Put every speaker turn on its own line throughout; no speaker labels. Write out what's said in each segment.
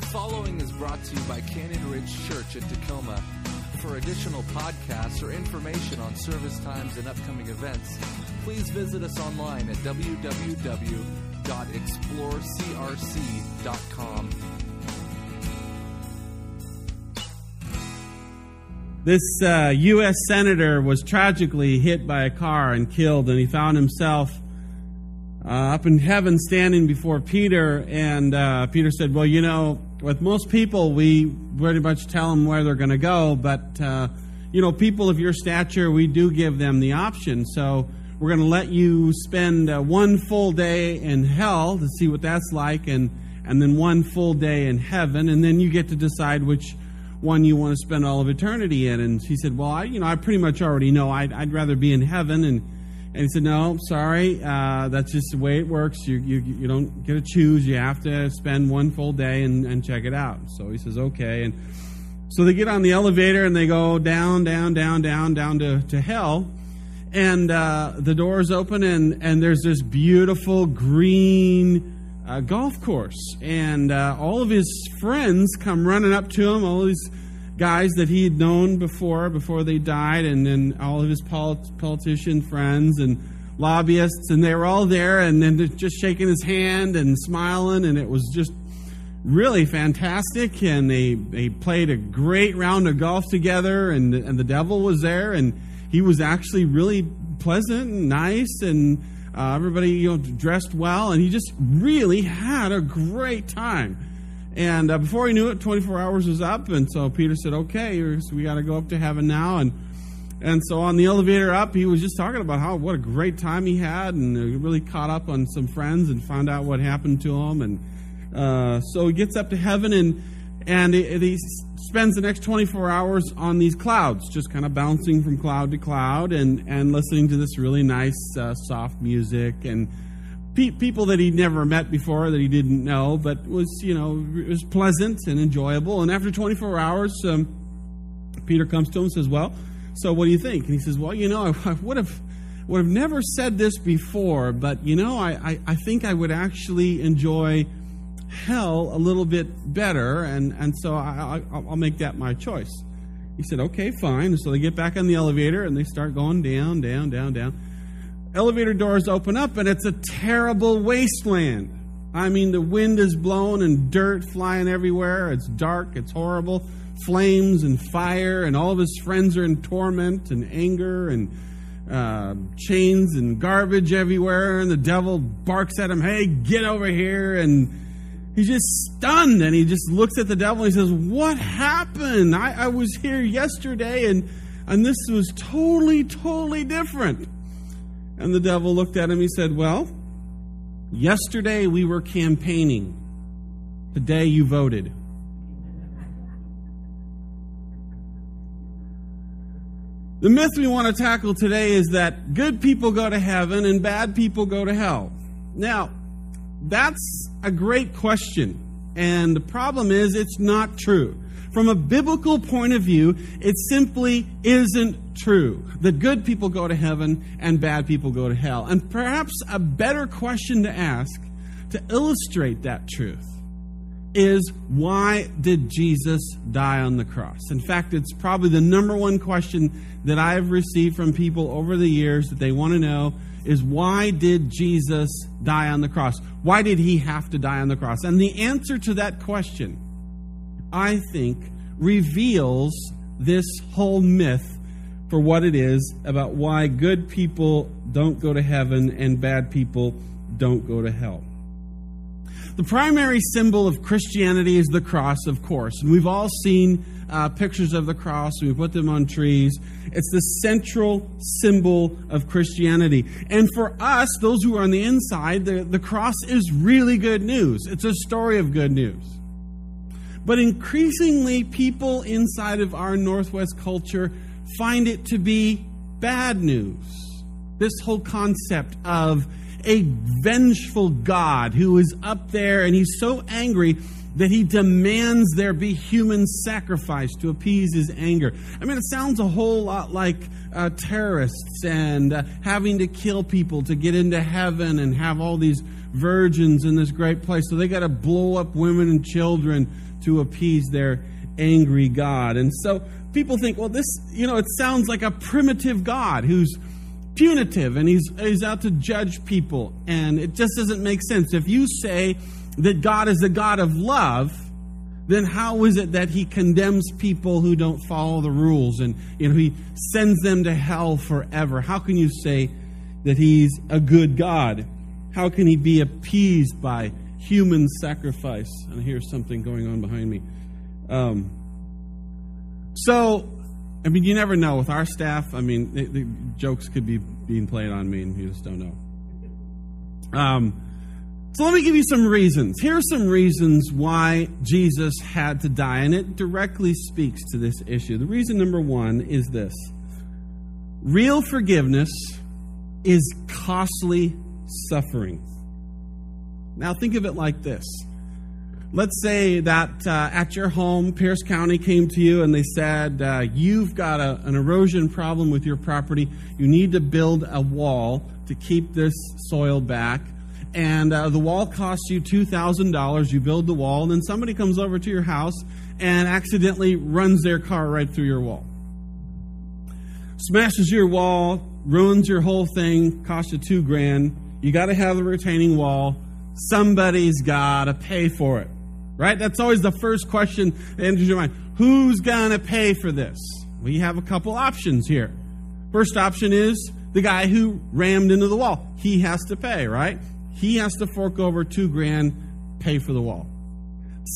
The following is brought to you by Canyon Ridge Church in Tacoma. For additional podcasts or information on service times and upcoming events, please visit us online at www.explorecrc.com.
This uh, U.S. senator was tragically hit by a car and killed, and he found himself uh, up in heaven standing before Peter. And uh, Peter said, Well, you know, with most people, we pretty much tell them where they're going to go, but, uh, you know, people of your stature, we do give them the option. So we're going to let you spend uh, one full day in hell to see what that's like, and, and then one full day in heaven, and then you get to decide which one you want to spend all of eternity in. And she said, Well, I, you know, I pretty much already know. I'd, I'd rather be in heaven. And, and he said, No, sorry. Uh, that's just the way it works. You, you, you don't get to choose. You have to spend one full day and, and check it out. So he says, Okay. And so they get on the elevator and they go down, down, down, down, down to, to hell. And uh, the doors open, and, and there's this beautiful green uh, golf course. And uh, all of his friends come running up to him, all these guys that he had known before, before they died, and then all of his polit- politician friends and lobbyists, and they were all there, and then just shaking his hand and smiling, and it was just really fantastic. And they, they played a great round of golf together, and, and the devil was there, and he was actually really pleasant and nice, and uh, everybody, you know, dressed well, and he just really had a great time. And uh, before he knew it, 24 hours was up, and so Peter said, "Okay, we got to go up to heaven now." And and so on the elevator up, he was just talking about how what a great time he had, and really caught up on some friends and found out what happened to him. And uh, so he gets up to heaven, and and he, he spends the next 24 hours on these clouds, just kind of bouncing from cloud to cloud and, and listening to this really nice, uh, soft music and pe- people that he'd never met before that he didn't know, but was, you know, it was pleasant and enjoyable. And after 24 hours, um, Peter comes to him and says, Well, so what do you think? And he says, Well, you know, I, I would have would have never said this before, but you know, I, I, I think I would actually enjoy hell a little bit better, and, and so I, I, will make that my choice. He said, okay, fine. So they get back on the elevator and they start going down, down, down, down. Elevator doors open up, and it's a terrible wasteland. I mean, the wind is blowing and dirt flying everywhere. It's dark, it's horrible. Flames and fire, and all of his friends are in torment and anger and uh, chains and garbage everywhere. And the devil barks at him, hey, get over here. And He's just stunned and he just looks at the devil and he says, What happened? I, I was here yesterday and, and this was totally, totally different. And the devil looked at him. He said, Well, yesterday we were campaigning. Today you voted. The myth we want to tackle today is that good people go to heaven and bad people go to hell. Now, that's a great question. And the problem is, it's not true. From a biblical point of view, it simply isn't true that good people go to heaven and bad people go to hell. And perhaps a better question to ask to illustrate that truth is why did Jesus die on the cross? In fact, it's probably the number one question that I've received from people over the years that they want to know is why did Jesus die on the cross? Why did he have to die on the cross? And the answer to that question, I think, reveals this whole myth for what it is about why good people don't go to heaven and bad people don't go to hell. The primary symbol of Christianity is the cross, of course. And we've all seen uh, pictures of the cross, we put them on trees. It's the central symbol of Christianity. And for us, those who are on the inside, the, the cross is really good news. It's a story of good news. But increasingly, people inside of our Northwest culture find it to be bad news. This whole concept of a vengeful God who is up there and he's so angry that he demands there be human sacrifice to appease his anger. I mean, it sounds a whole lot like uh, terrorists and uh, having to kill people to get into heaven and have all these virgins in this great place. So they got to blow up women and children to appease their angry God. And so people think, well, this, you know, it sounds like a primitive God who's punitive and he's, he's out to judge people. And it just doesn't make sense. If you say that God is a God of love, then how is it that he condemns people who don't follow the rules and you know he sends them to hell forever? How can you say that he's a good God? How can he be appeased by human sacrifice? And here's something going on behind me. Um, so, I mean, you never know with our staff. I mean, the, the jokes could be being played on me, and you just don't know. Um, so let me give you some reasons. Here are some reasons why Jesus had to die, and it directly speaks to this issue. The reason number one is this real forgiveness is costly suffering. Now, think of it like this. Let's say that uh, at your home, Pierce County came to you and they said, uh, You've got a, an erosion problem with your property. You need to build a wall to keep this soil back and uh, the wall costs you $2,000. You build the wall, and then somebody comes over to your house and accidentally runs their car right through your wall. Smashes your wall, ruins your whole thing, costs you two grand. You got to have the retaining wall. Somebody's got to pay for it, right? That's always the first question that enters your mind. Who's going to pay for this? We have a couple options here. First option is the guy who rammed into the wall. He has to pay, right? he has to fork over two grand, pay for the wall.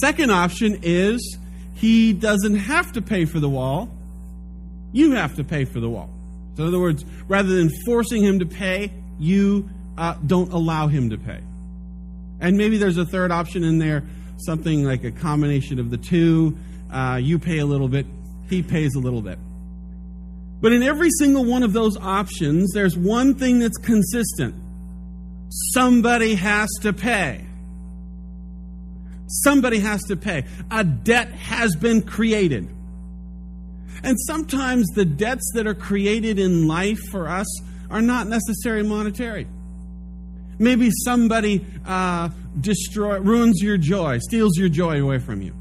Second option is he doesn't have to pay for the wall. You have to pay for the wall. So, in other words, rather than forcing him to pay, you uh, don't allow him to pay. And maybe there's a third option in there, something like a combination of the two. Uh, you pay a little bit, he pays a little bit. But in every single one of those options, there's one thing that's consistent Somebody has to pay. Somebody has to pay. A debt has been created. And sometimes the debts that are created in life for us are not necessarily monetary. Maybe somebody uh, destroy, ruins your joy, steals your joy away from you.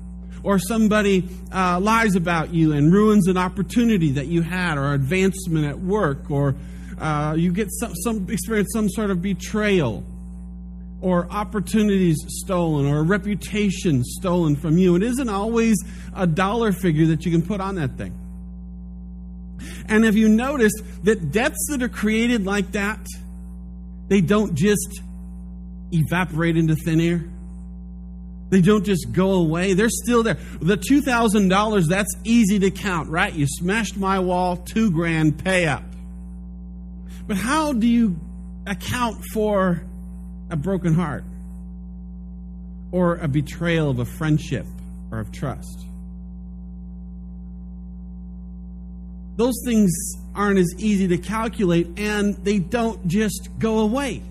Or somebody uh, lies about you and ruins an opportunity that you had, or advancement at work, or uh, you get some, some experience some sort of betrayal or opportunities stolen or a reputation stolen from you. It isn't always a dollar figure that you can put on that thing. And have you noticed that debts that are created like that, they don't just evaporate into thin air? They don't just go away. They're still there. The $2,000, that's easy to count, right? You smashed my wall, two grand, pay up. But how do you account for a broken heart or a betrayal of a friendship or of trust? Those things aren't as easy to calculate and they don't just go away.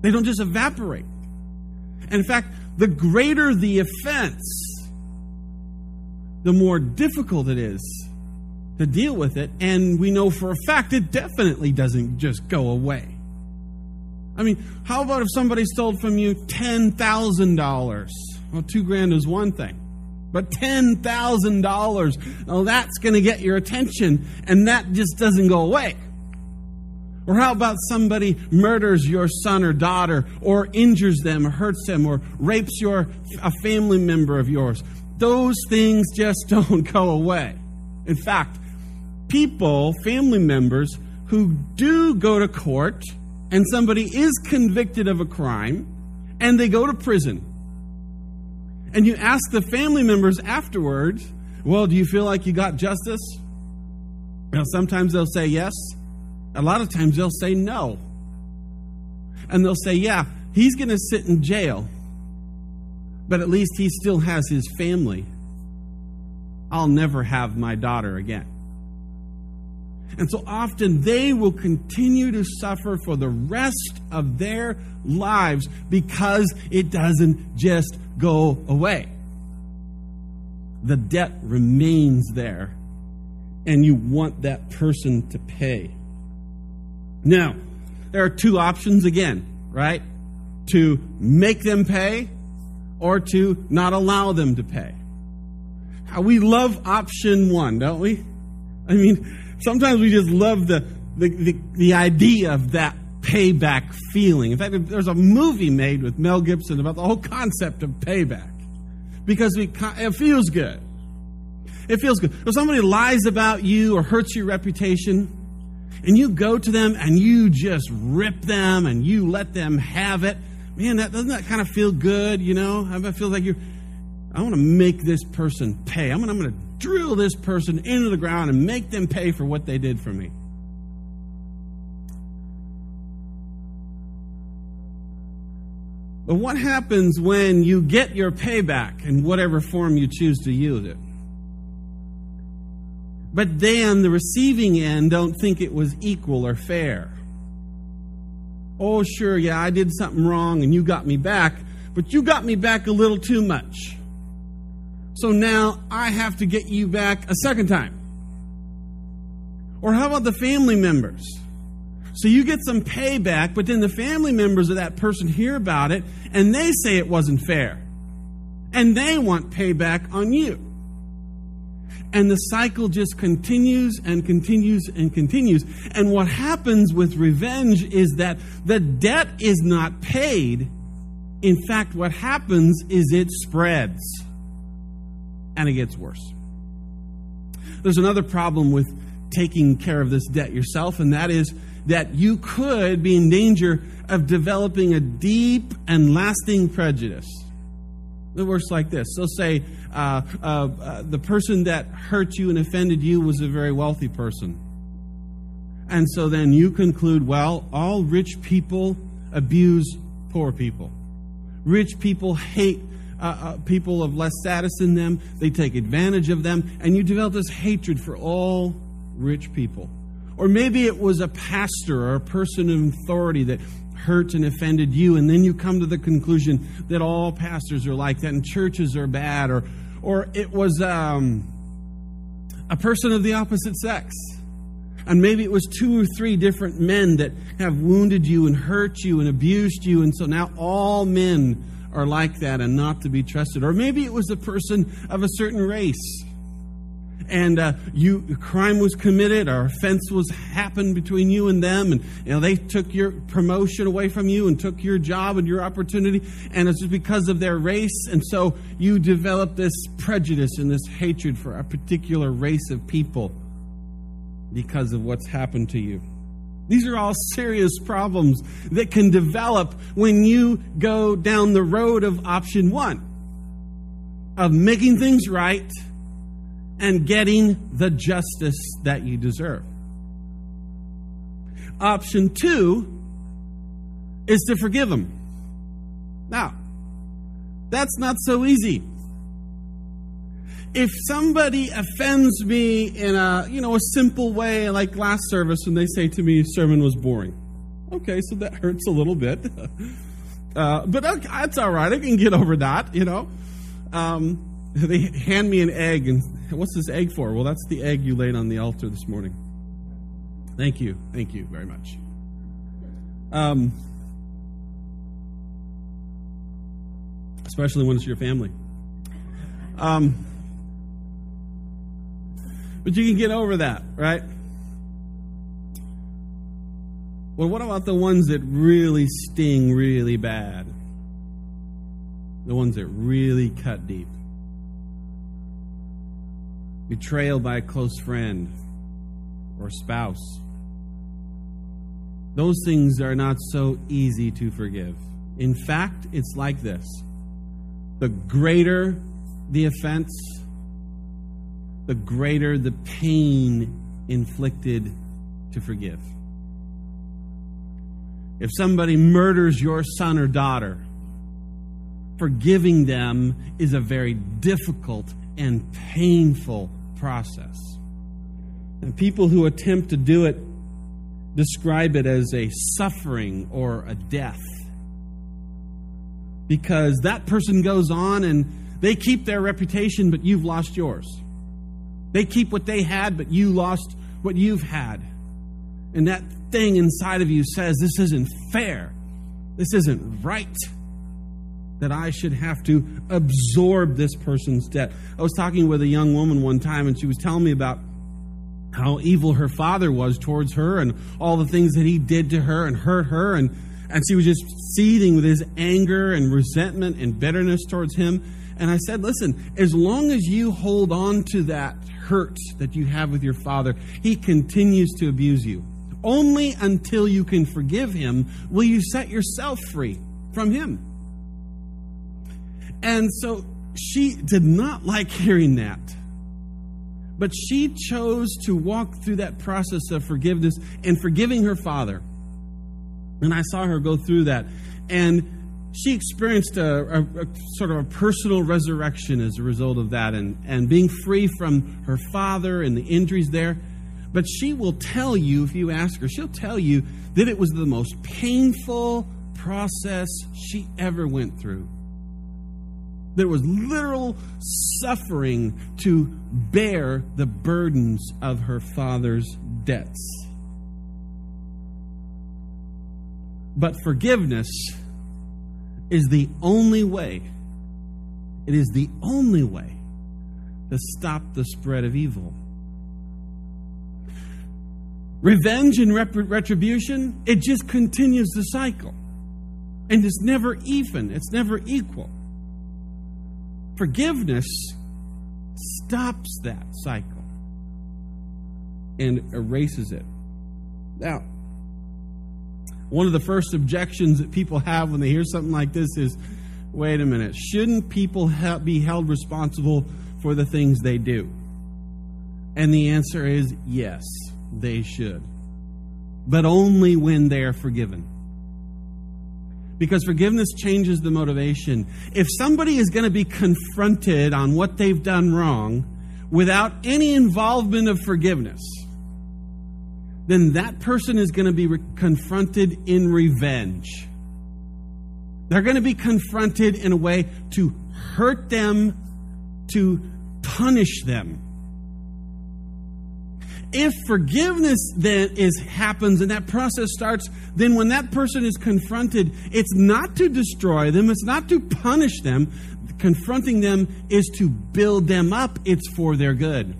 They don't just evaporate. And in fact, the greater the offense, the more difficult it is to deal with it, and we know for a fact it definitely doesn't just go away. I mean, how about if somebody stole from you $10,000? Well, two grand is one thing. But $10,000, well, that's going to get your attention, and that just doesn't go away. Or how about somebody murders your son or daughter, or injures them, or hurts them, or rapes your a family member of yours? Those things just don't go away. In fact, people, family members, who do go to court and somebody is convicted of a crime and they go to prison. And you ask the family members afterwards, well, do you feel like you got justice? Now, sometimes they'll say yes. A lot of times they'll say no. And they'll say, yeah, he's going to sit in jail, but at least he still has his family. I'll never have my daughter again. And so often they will continue to suffer for the rest of their lives because it doesn't just go away. The debt remains there, and you want that person to pay. Now, there are two options again, right? to make them pay or to not allow them to pay. We love option one, don't we? I mean, sometimes we just love the, the, the, the idea of that payback feeling. In fact, there's a movie made with Mel Gibson about the whole concept of payback because we, it feels good. It feels good. If somebody lies about you or hurts your reputation, and you go to them and you just rip them and you let them have it, man, that doesn't that kind of feel good? You know, I feel like you. I want to make this person pay. I'm going, I'm going to drill this person into the ground and make them pay for what they did for me. But what happens when you get your payback in whatever form you choose to use it? But then the receiving end don't think it was equal or fair. Oh, sure, yeah, I did something wrong and you got me back, but you got me back a little too much. So now I have to get you back a second time. Or how about the family members? So you get some payback, but then the family members of that person hear about it and they say it wasn't fair. And they want payback on you. And the cycle just continues and continues and continues. And what happens with revenge is that the debt is not paid. In fact, what happens is it spreads and it gets worse. There's another problem with taking care of this debt yourself, and that is that you could be in danger of developing a deep and lasting prejudice. It works like this. So, say uh, uh, uh, the person that hurt you and offended you was a very wealthy person. And so then you conclude, well, all rich people abuse poor people. Rich people hate uh, uh, people of less status than them, they take advantage of them, and you develop this hatred for all rich people. Or maybe it was a pastor or a person of authority that hurt and offended you, and then you come to the conclusion that all pastors are like that and churches are bad, or, or it was um, a person of the opposite sex. And maybe it was two or three different men that have wounded you and hurt you and abused you, and so now all men are like that and not to be trusted. Or maybe it was a person of a certain race and uh, you crime was committed or offense was happened between you and them, and you know they took your promotion away from you and took your job and your opportunity, and it's just because of their race, and so you develop this prejudice and this hatred for a particular race of people because of what's happened to you. These are all serious problems that can develop when you go down the road of option one of making things right and getting the justice that you deserve. Option two is to forgive them. Now, that's not so easy. If somebody offends me in a, you know, a simple way like last service when they say to me sermon was boring. Okay, so that hurts a little bit. Uh, but okay, that's all right. I can get over that, you know. Um, they hand me an egg, and what's this egg for? Well, that's the egg you laid on the altar this morning. Thank you. Thank you very much. Um, especially when it's your family. Um, but you can get over that, right? Well, what about the ones that really sting really bad? The ones that really cut deep betrayal by a close friend or spouse. Those things are not so easy to forgive. In fact, it's like this the greater the offense, the greater the pain inflicted to forgive. If somebody murders your son or daughter, forgiving them is a very difficult and painful process. And people who attempt to do it describe it as a suffering or a death. Because that person goes on and they keep their reputation, but you've lost yours. They keep what they had, but you lost what you've had. And that thing inside of you says, This isn't fair. This isn't right that I should have to absorb this person's debt. I was talking with a young woman one time, and she was telling me about how evil her father was towards her and all the things that he did to her and hurt her. And, and she was just seething with his anger and resentment and bitterness towards him. And I said, Listen, as long as you hold on to that hurt that you have with your father, he continues to abuse you. Only until you can forgive him will you set yourself free from him. And so she did not like hearing that. But she chose to walk through that process of forgiveness and forgiving her father. And I saw her go through that. And she experienced a, a, a, sort of a personal resurrection as a result of that and, and being free from her father and the injuries there. But she will tell you, if you ask her, she'll tell you that it was the most painful process she ever went through. There was literal suffering to bear the burdens of her father's debts. But forgiveness is the only way, it is the only way to stop the spread of evil. Revenge and retribution, it just continues the cycle. And it's never even, it's never equal. Forgiveness stops that cycle and erases it. Now, one of the first objections that people have when they hear something like this is wait a minute, shouldn't people be held responsible for the things they do? And the answer is yes, they should. But only when they are forgiven. Because forgiveness changes the motivation. If somebody is going to be confronted on what they've done wrong without any involvement of forgiveness, then that person is going to be re- confronted in revenge. They're going to be confronted in a way to hurt them, to punish them. If forgiveness then is happens and that process starts, then when that person is confronted, it's not to destroy them, it's not to punish them. Confronting them is to build them up, it's for their good.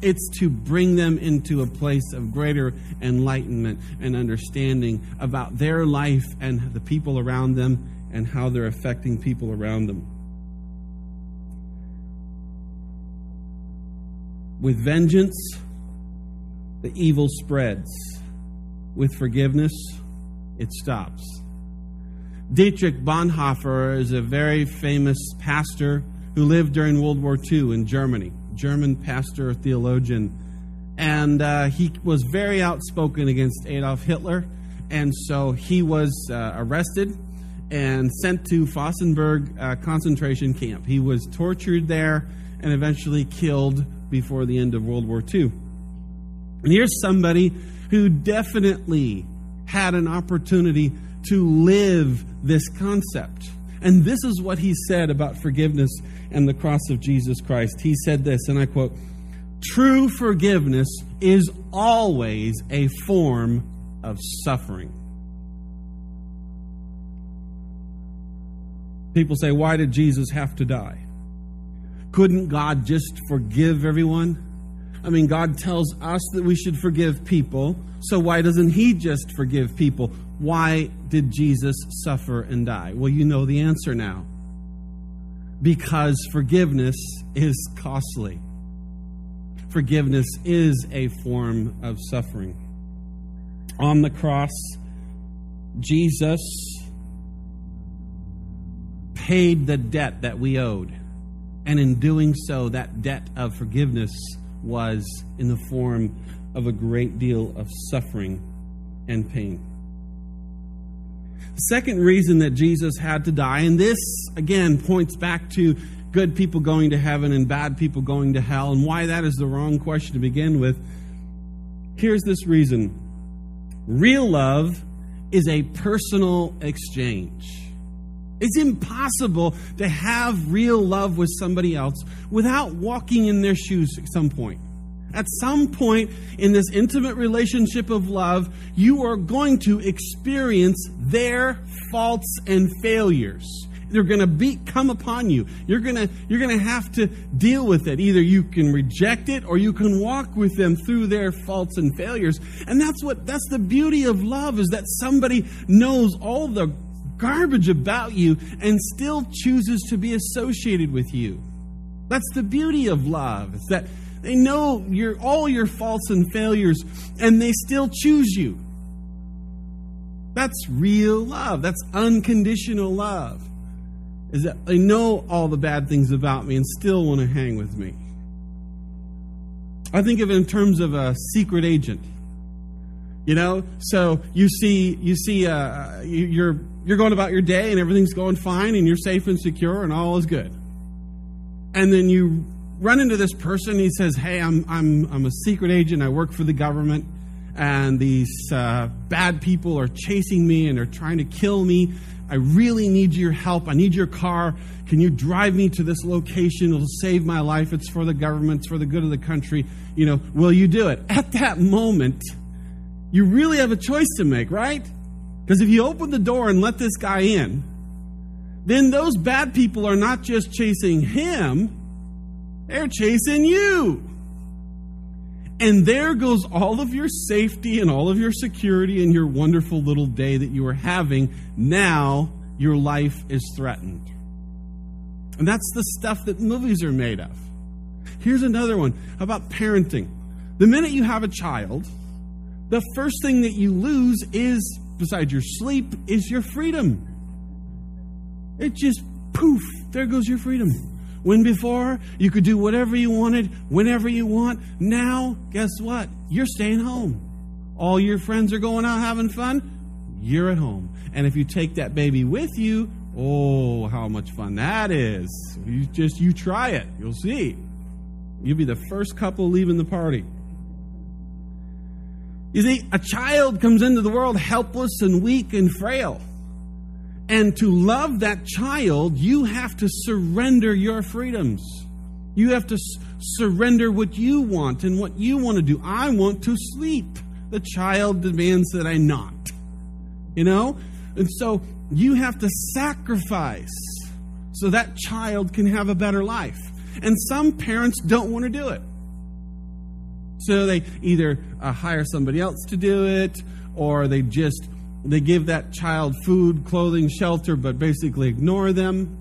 It's to bring them into a place of greater enlightenment and understanding about their life and the people around them and how they're affecting people around them. With vengeance, the evil spreads. With forgiveness, it stops. Dietrich Bonhoeffer is a very famous pastor who lived during World War II in Germany. German pastor, theologian, and uh, he was very outspoken against Adolf Hitler, and so he was uh, arrested and sent to Flossenburg uh, concentration camp. He was tortured there and eventually killed before the end of World War II. And here's somebody who definitely had an opportunity to live this concept. And this is what he said about forgiveness and the cross of Jesus Christ. He said this, and I quote True forgiveness is always a form of suffering. People say, Why did Jesus have to die? Couldn't God just forgive everyone? I mean, God tells us that we should forgive people, so why doesn't He just forgive people? Why did Jesus suffer and die? Well, you know the answer now because forgiveness is costly. Forgiveness is a form of suffering. On the cross, Jesus paid the debt that we owed. And in doing so, that debt of forgiveness was in the form of a great deal of suffering and pain. The second reason that Jesus had to die, and this again points back to good people going to heaven and bad people going to hell, and why that is the wrong question to begin with. Here's this reason real love is a personal exchange. It's impossible to have real love with somebody else without walking in their shoes at some point. At some point in this intimate relationship of love, you are going to experience their faults and failures. They're going to be come upon you. You're going to you're going to have to deal with it. Either you can reject it or you can walk with them through their faults and failures. And that's what that's the beauty of love is that somebody knows all the garbage about you and still chooses to be associated with you. That's the beauty of love. Is that they know your all your faults and failures and they still choose you. That's real love. That's unconditional love is that they know all the bad things about me and still want to hang with me. I think of it in terms of a secret agent. You know, so you see, you see, uh, you're you're going about your day and everything's going fine and you're safe and secure and all is good. And then you run into this person. He says, "Hey, I'm I'm I'm a secret agent. I work for the government, and these uh, bad people are chasing me and they're trying to kill me. I really need your help. I need your car. Can you drive me to this location? It'll save my life. It's for the government, it's for the good of the country. You know, will you do it? At that moment, you really have a choice to make, right? Because if you open the door and let this guy in, then those bad people are not just chasing him, they're chasing you. And there goes all of your safety and all of your security and your wonderful little day that you were having. Now your life is threatened. And that's the stuff that movies are made of. Here's another one about parenting. The minute you have a child, the first thing that you lose is, besides your sleep, is your freedom. It just poof, there goes your freedom. When before you could do whatever you wanted, whenever you want, now, guess what? You're staying home. All your friends are going out having fun, you're at home. And if you take that baby with you, oh, how much fun that is. You just you try it. You'll see. You'll be the first couple leaving the party. You see, a child comes into the world helpless and weak and frail. And to love that child, you have to surrender your freedoms. You have to s- surrender what you want and what you want to do. I want to sleep. The child demands that I not. You know? And so you have to sacrifice so that child can have a better life. And some parents don't want to do it. So they either uh, hire somebody else to do it or they just they give that child food, clothing, shelter, but basically ignore them.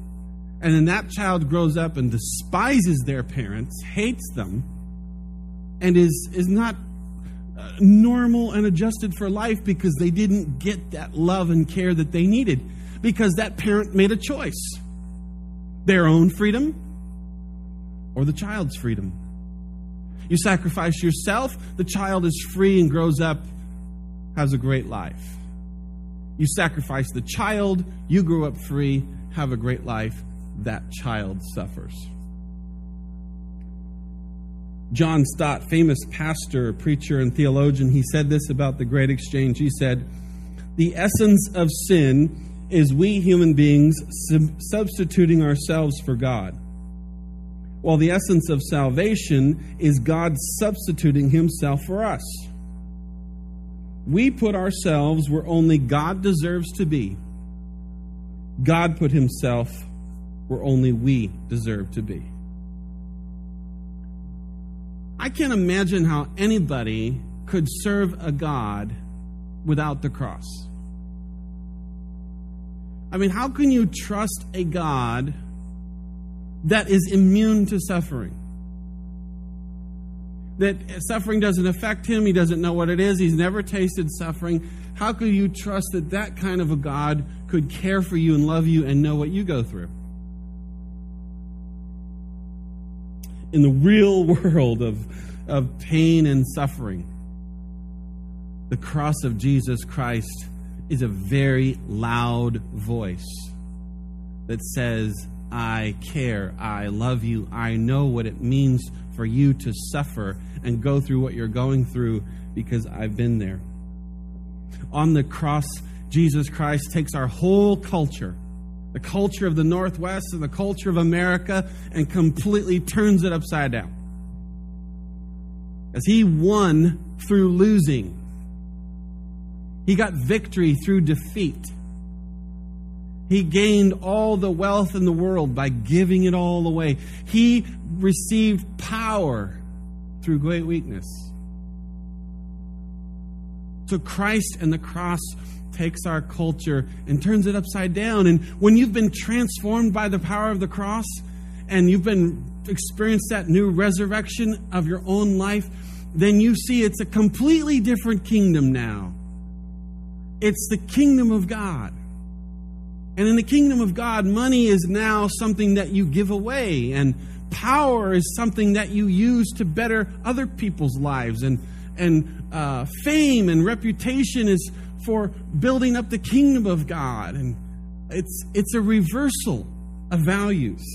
And then that child grows up and despises their parents, hates them, and is, is not uh, normal and adjusted for life because they didn't get that love and care that they needed because that parent made a choice their own freedom or the child's freedom. You sacrifice yourself, the child is free and grows up, has a great life. You sacrifice the child, you grow up free, have a great life. That child suffers. John Stott, famous pastor, preacher, and theologian, he said this about the great exchange. He said, The essence of sin is we human beings sub- substituting ourselves for God, while the essence of salvation is God substituting himself for us. We put ourselves where only God deserves to be. God put himself where only we deserve to be. I can't imagine how anybody could serve a God without the cross. I mean, how can you trust a God that is immune to suffering? That suffering doesn't affect him. He doesn't know what it is. He's never tasted suffering. How could you trust that that kind of a God could care for you and love you and know what you go through? In the real world of, of pain and suffering, the cross of Jesus Christ is a very loud voice that says, I care, I love you, I know what it means for you to suffer and go through what you're going through because I've been there. On the cross, Jesus Christ takes our whole culture, the culture of the Northwest and the culture of America, and completely turns it upside down. as he won through losing. He got victory through defeat. He gained all the wealth in the world by giving it all away. He received power through great weakness. So Christ and the cross takes our culture and turns it upside down. And when you've been transformed by the power of the cross and you've been experienced that new resurrection of your own life, then you see it's a completely different kingdom now. It's the kingdom of God. And in the kingdom of God, money is now something that you give away, and power is something that you use to better other people's lives, and and uh, fame and reputation is for building up the kingdom of God, and it's it's a reversal of values.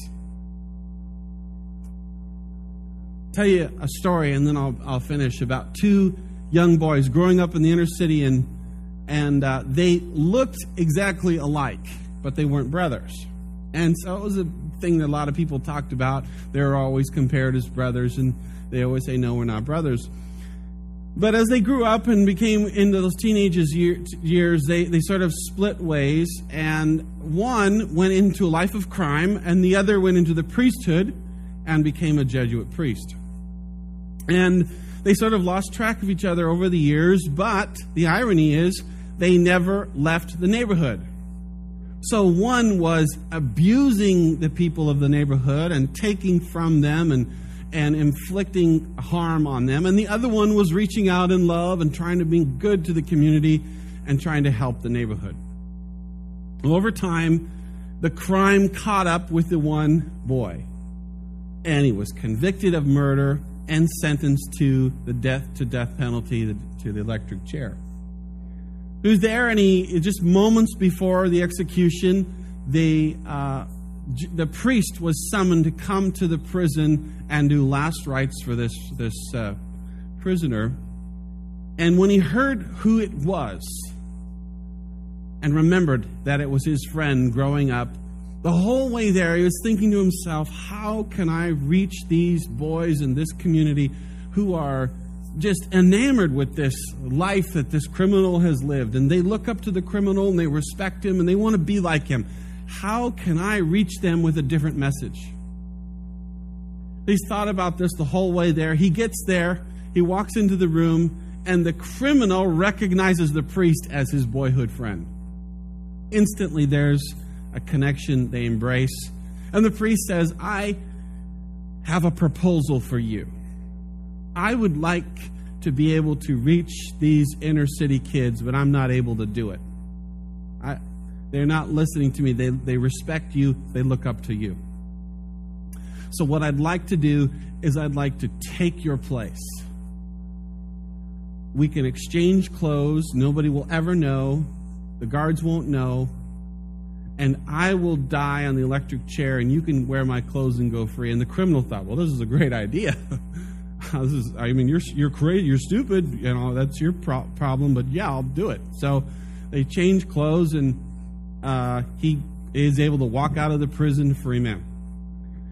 Tell you a story, and then I'll I'll finish about two young boys growing up in the inner city, and and uh, they looked exactly alike but they weren't brothers. And so it was a thing that a lot of people talked about. They were always compared as brothers, and they always say, no, we're not brothers. But as they grew up and became into those teenagers years, they, they sort of split ways, and one went into a life of crime, and the other went into the priesthood and became a Jesuit priest. And they sort of lost track of each other over the years, but the irony is they never left the neighborhood. So one was abusing the people of the neighborhood and taking from them and and inflicting harm on them, and the other one was reaching out in love and trying to be good to the community and trying to help the neighborhood. Well, over time, the crime caught up with the one boy, and he was convicted of murder and sentenced to the death to death penalty to the electric chair who's there, and he just moments before the execution, the uh, the priest was summoned to come to the prison and do last rites for this this uh, prisoner. And when he heard who it was, and remembered that it was his friend growing up, the whole way there, he was thinking to himself, "How can I reach these boys in this community who are?" Just enamored with this life that this criminal has lived. And they look up to the criminal and they respect him and they want to be like him. How can I reach them with a different message? He's thought about this the whole way there. He gets there, he walks into the room, and the criminal recognizes the priest as his boyhood friend. Instantly, there's a connection, they embrace. And the priest says, I have a proposal for you. I would like to be able to reach these inner city kids, but I'm not able to do it. I, they're not listening to me. They, they respect you, they look up to you. So, what I'd like to do is, I'd like to take your place. We can exchange clothes, nobody will ever know, the guards won't know, and I will die on the electric chair, and you can wear my clothes and go free. And the criminal thought, well, this is a great idea. this is, I mean, you're you're crazy, you're stupid, you know, that's your pro- problem. But yeah, I'll do it. So they change clothes, and uh, he is able to walk out of the prison free man.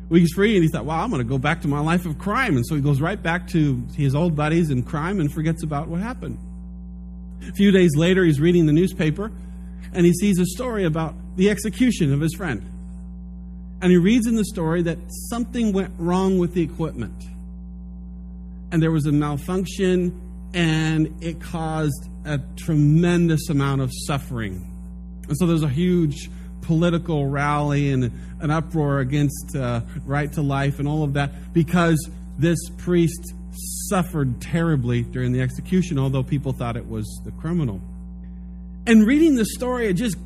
Well, he's free, and he thought, "Wow, I'm going to go back to my life of crime." And so he goes right back to his old buddies in crime and forgets about what happened. A few days later, he's reading the newspaper, and he sees a story about the execution of his friend. And he reads in the story that something went wrong with the equipment and there was a malfunction, and it caused a tremendous amount of suffering. And so there's a huge political rally and an uproar against uh, right to life and all of that because this priest suffered terribly during the execution, although people thought it was the criminal. And reading the story, it just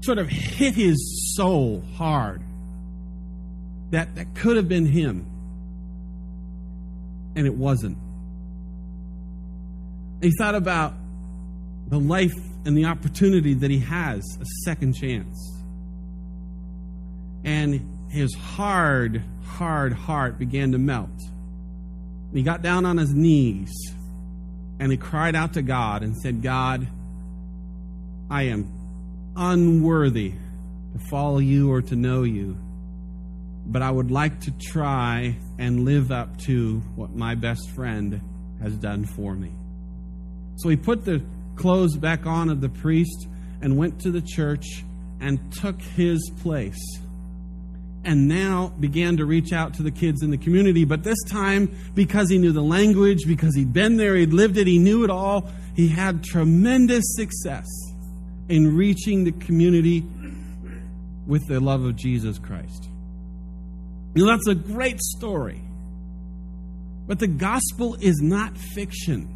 sort of hit his soul hard. That that could have been him and it wasn't. He thought about the life and the opportunity that he has a second chance. And his hard, hard heart began to melt. He got down on his knees and he cried out to God and said, God, I am unworthy to follow you or to know you but I would like to try and live up to what my best friend has done for me. So he put the clothes back on of the priest and went to the church and took his place. And now began to reach out to the kids in the community. But this time, because he knew the language, because he'd been there, he'd lived it, he knew it all, he had tremendous success in reaching the community with the love of Jesus Christ. You know, that's a great story. But the gospel is not fiction.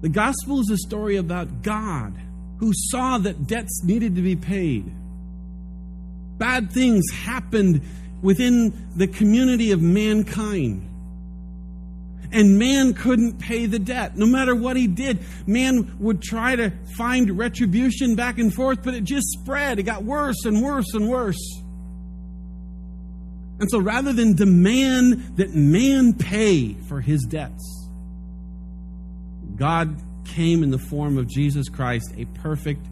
The gospel is a story about God who saw that debts needed to be paid. Bad things happened within the community of mankind. And man couldn't pay the debt. No matter what he did, man would try to find retribution back and forth, but it just spread. It got worse and worse and worse. And so rather than demand that man pay for his debts, God came in the form of Jesus Christ, a perfect,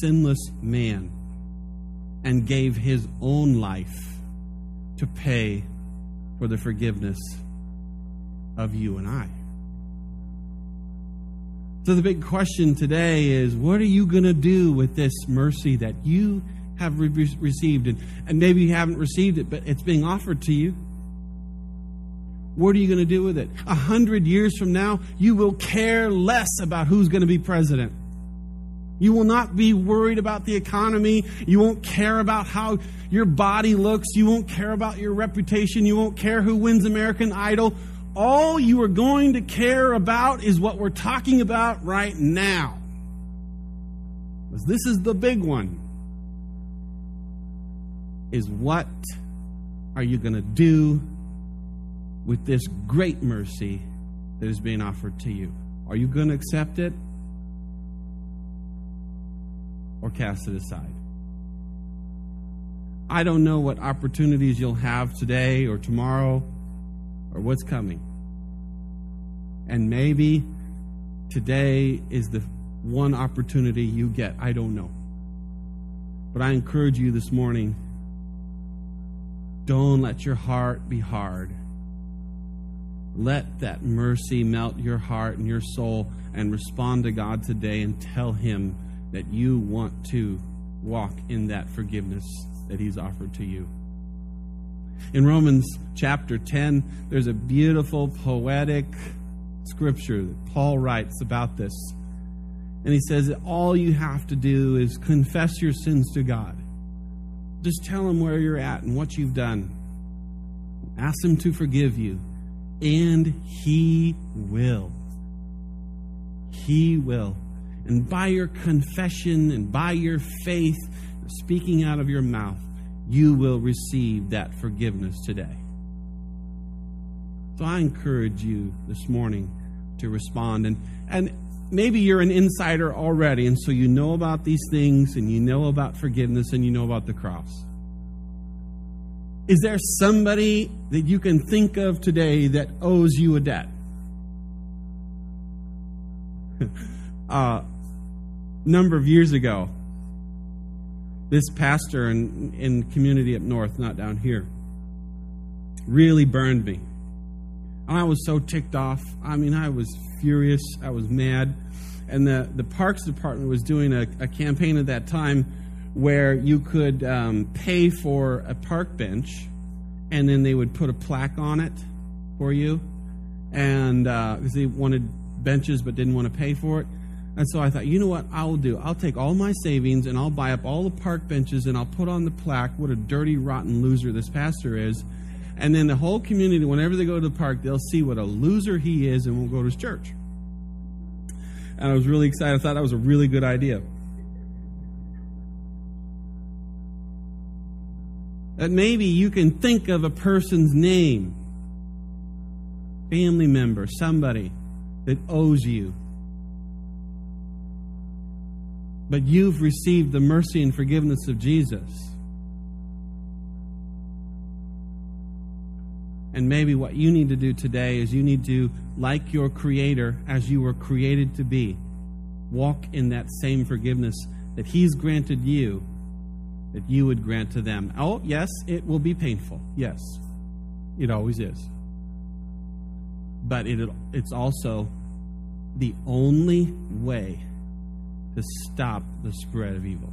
sinless man, and gave his own life to pay for the forgiveness of you and I. So the big question today is what are you going to do with this mercy that you have re- received? And, and maybe you haven't received it, but it's being offered to you. What are you going to do with it? A hundred years from now, you will care less about who's going to be president. You will not be worried about the economy. You won't care about how your body looks. You won't care about your reputation. You won't care who wins American Idol. All you are going to care about is what we're talking about right now. Because this is the big one. Is what are you going to do with this great mercy that is being offered to you? Are you going to accept it or cast it aside? I don't know what opportunities you'll have today or tomorrow or what's coming. And maybe today is the one opportunity you get. I don't know. But I encourage you this morning don't let your heart be hard. Let that mercy melt your heart and your soul and respond to God today and tell Him that you want to walk in that forgiveness that He's offered to you. In Romans chapter 10, there's a beautiful poetic scripture that Paul writes about this. And he says that all you have to do is confess your sins to God. Just tell him where you're at and what you've done. Ask him to forgive you and He will. He will. And by your confession and by your faith, speaking out of your mouth, you will receive that forgiveness today. So I encourage you this morning to respond. And, and maybe you're an insider already, and so you know about these things, and you know about forgiveness, and you know about the cross. Is there somebody that you can think of today that owes you a debt? a uh, number of years ago, this pastor in, in community up north, not down here, really burned me. And I was so ticked off. I mean, I was furious. I was mad. And the, the Parks Department was doing a, a campaign at that time where you could um, pay for a park bench and then they would put a plaque on it for you and because uh, they wanted benches but didn't want to pay for it and so i thought you know what i'll do i'll take all my savings and i'll buy up all the park benches and i'll put on the plaque what a dirty rotten loser this pastor is and then the whole community whenever they go to the park they'll see what a loser he is and won't go to his church and i was really excited i thought that was a really good idea that maybe you can think of a person's name, family member, somebody that owes you. But you've received the mercy and forgiveness of Jesus. And maybe what you need to do today is you need to, like your Creator, as you were created to be, walk in that same forgiveness that He's granted you that you would grant to them. Oh, yes, it will be painful. Yes, it always is. but it, it's also the only way to stop the spread of evil.